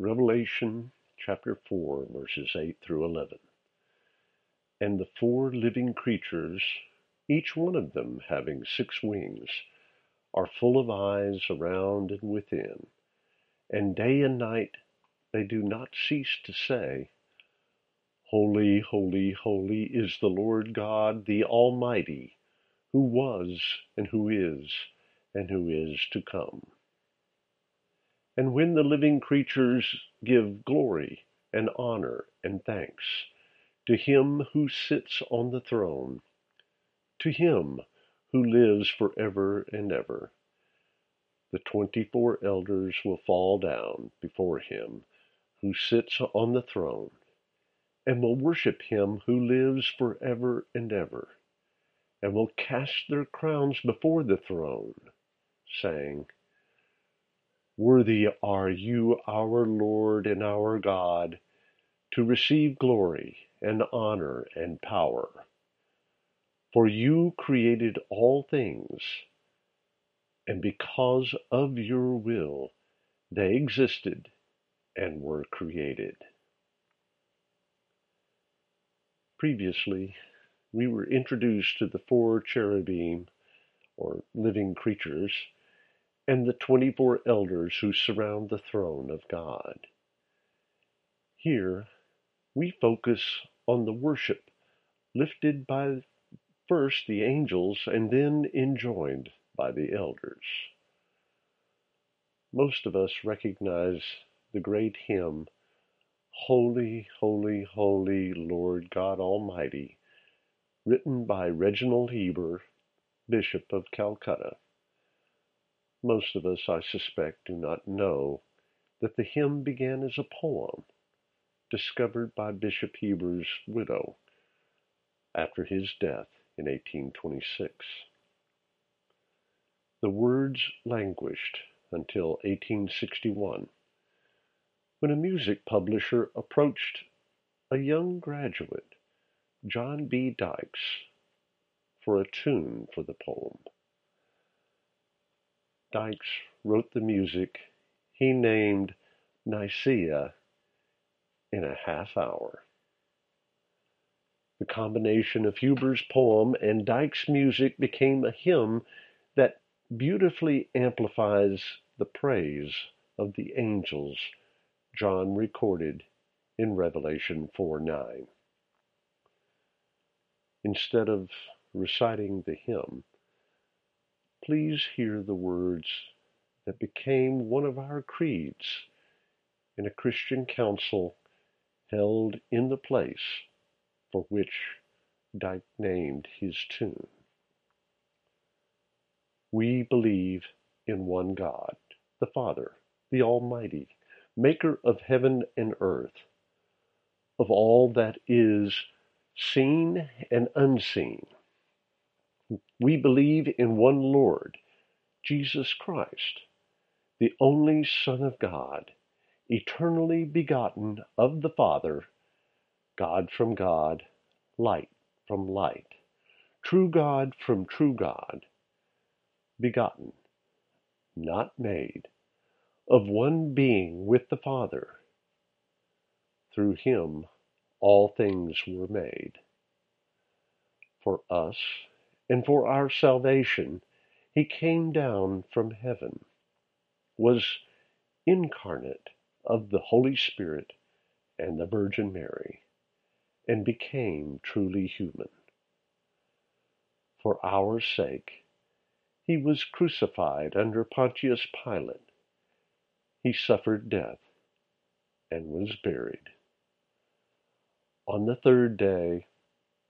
Revelation chapter 4, verses 8 through 11. And the four living creatures, each one of them having six wings, are full of eyes around and within, and day and night they do not cease to say, Holy, holy, holy is the Lord God, the Almighty, who was, and who is, and who is to come. And when the living creatures give glory and honor and thanks to him who sits on the throne, to him who lives forever and ever, the twenty-four elders will fall down before him who sits on the throne, and will worship him who lives forever and ever, and will cast their crowns before the throne, saying, Worthy are you, our Lord and our God, to receive glory and honor and power. For you created all things, and because of your will they existed and were created. Previously, we were introduced to the four cherubim, or living creatures, and the 24 elders who surround the throne of God. Here, we focus on the worship lifted by first the angels and then enjoined by the elders. Most of us recognize the great hymn, Holy, Holy, Holy, Lord God Almighty, written by Reginald Heber, Bishop of Calcutta. Most of us, I suspect, do not know that the hymn began as a poem discovered by Bishop Heber's widow after his death in 1826. The words languished until 1861, when a music publisher approached a young graduate, John B. Dykes, for a tune for the poem. Dykes wrote the music he named Nicaea in a half hour. The combination of Heber's poem and Dykes' music became a hymn that beautifully amplifies the praise of the angels John recorded in Revelation 4 9. Instead of reciting the hymn, please hear the words that became one of our creeds in a Christian council held in the place for which Dyke named his tune. We believe in one God, the Father, the Almighty, maker of heaven and earth, of all that is seen and unseen we believe in one Lord, Jesus Christ, the only Son of God, eternally begotten of the Father, God from God, light from light, true God from true God, begotten, not made, of one being with the Father. Through him all things were made. For us, and for our salvation, he came down from heaven, was incarnate of the Holy Spirit and the Virgin Mary, and became truly human. For our sake, he was crucified under Pontius Pilate. He suffered death and was buried. On the third day,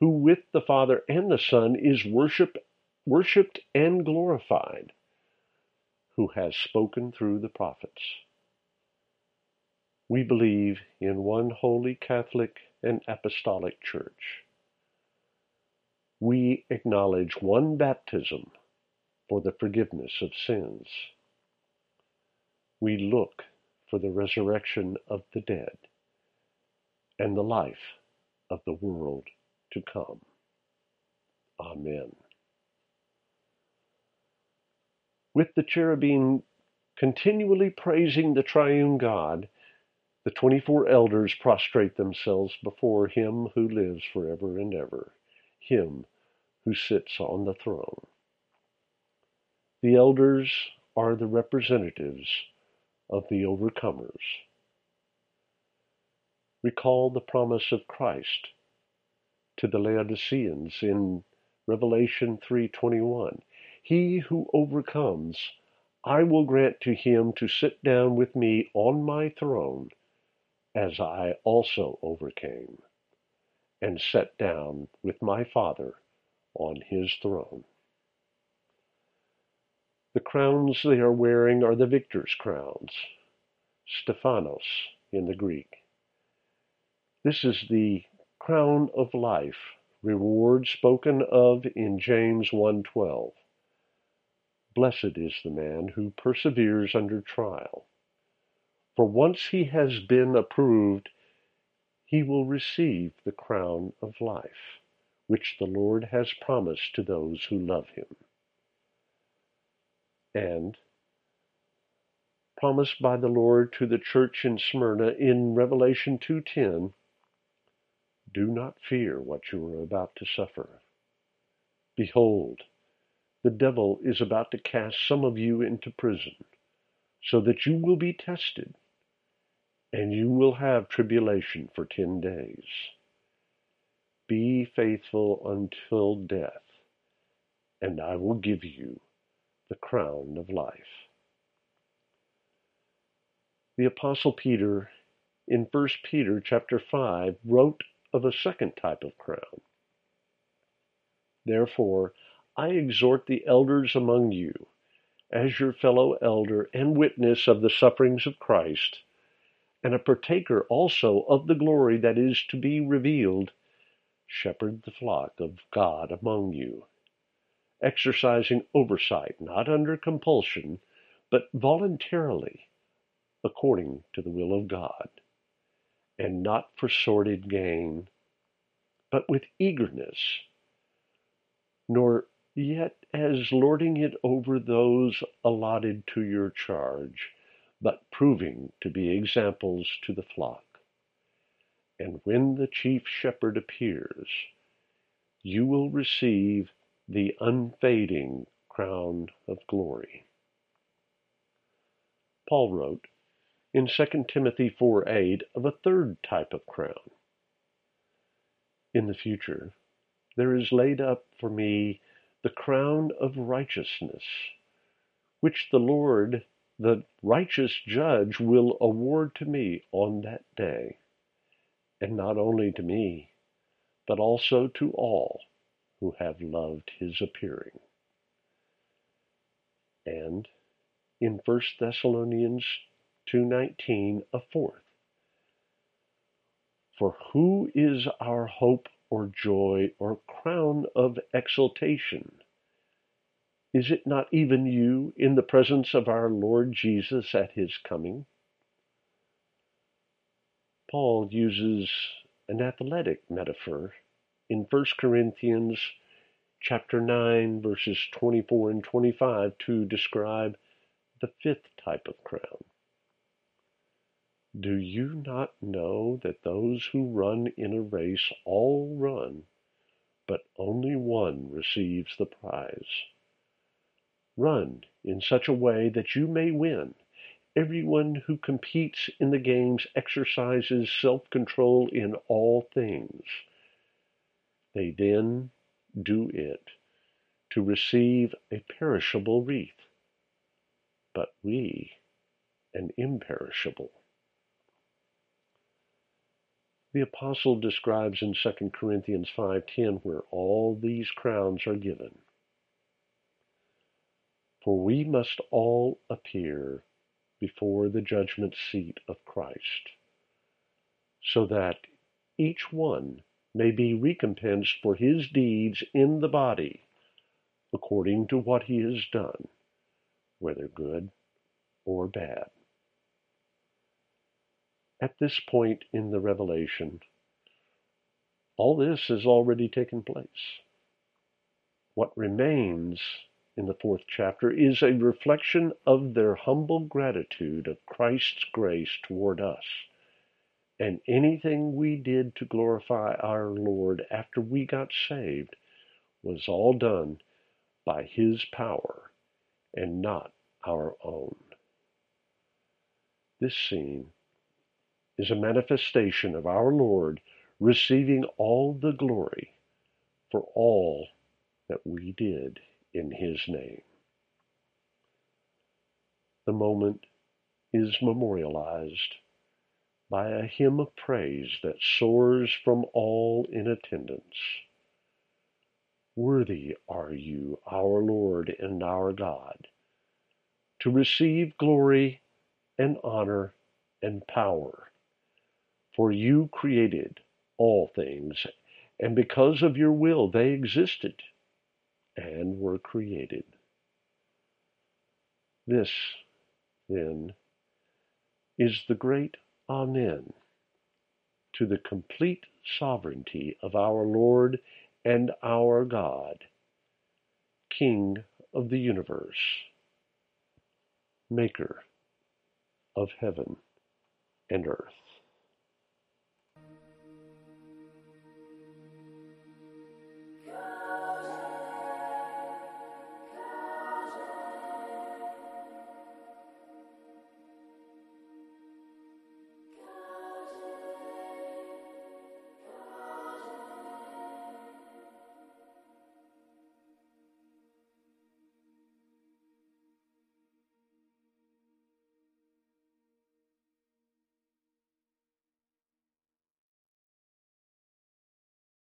who with the Father and the Son is worship, worshiped and glorified, who has spoken through the prophets. We believe in one holy Catholic and Apostolic Church. We acknowledge one baptism for the forgiveness of sins. We look for the resurrection of the dead and the life of the world to come. Amen. With the cherubim continually praising the triune God, the twenty four elders prostrate themselves before him who lives forever and ever, him who sits on the throne. The elders are the representatives of the overcomers. Recall the promise of Christ to the Laodiceans in Revelation 3:21. He who overcomes, I will grant to him to sit down with me on my throne, as I also overcame, and sat down with my Father on his throne. The crowns they are wearing are the victor's crowns, Stephanos in the Greek. This is the crown of life, reward spoken of in James 1:12. Blessed is the man who perseveres under trial. For once he has been approved, he will receive the crown of life, which the Lord has promised to those who love him and promised by the Lord to the church in Smyrna in Revelation 2:10, do not fear what you are about to suffer. Behold, the devil is about to cast some of you into prison, so that you will be tested, and you will have tribulation for ten days. Be faithful until death, and I will give you the crown of life. The apostle Peter in 1 Peter chapter 5 wrote of a second type of crown. Therefore, I exhort the elders among you, as your fellow elder and witness of the sufferings of Christ, and a partaker also of the glory that is to be revealed, shepherd the flock of God among you exercising oversight, not under compulsion, but voluntarily, according to the will of God, and not for sordid gain, but with eagerness, nor yet as lording it over those allotted to your charge, but proving to be examples to the flock. And when the chief shepherd appears, you will receive the unfading crown of glory. Paul wrote in 2 Timothy 4 8 of a third type of crown. In the future, there is laid up for me the crown of righteousness, which the Lord, the righteous judge, will award to me on that day, and not only to me, but also to all who have loved his appearing. And in 1 Thessalonians 2:19 a fourth. For who is our hope or joy or crown of exultation? Is it not even you in the presence of our Lord Jesus at his coming? Paul uses an athletic metaphor in 1 Corinthians chapter 9 verses 24 and 25 to describe the fifth type of crown. Do you not know that those who run in a race all run, but only one receives the prize? Run in such a way that you may win. Everyone who competes in the games exercises self control in all things. They then do it to receive a perishable wreath, but we an imperishable. The apostle describes in 2 Corinthians 5:10 where all these crowns are given. For we must all appear before the judgment seat of Christ so that each one may be recompensed for his deeds in the body according to what he has done, whether good or bad. At this point in the revelation, all this has already taken place. What remains in the fourth chapter is a reflection of their humble gratitude of Christ's grace toward us. And anything we did to glorify our Lord after we got saved was all done by His power and not our own. This scene is a manifestation of our Lord receiving all the glory for all that we did in His name. The moment is memorialized by a hymn of praise that soars from all in attendance. Worthy are you, our Lord and our God, to receive glory and honor and power. For you created all things, and because of your will they existed and were created. This, then, is the great Amen to the complete sovereignty of our Lord and our God, King of the universe, Maker of heaven and earth.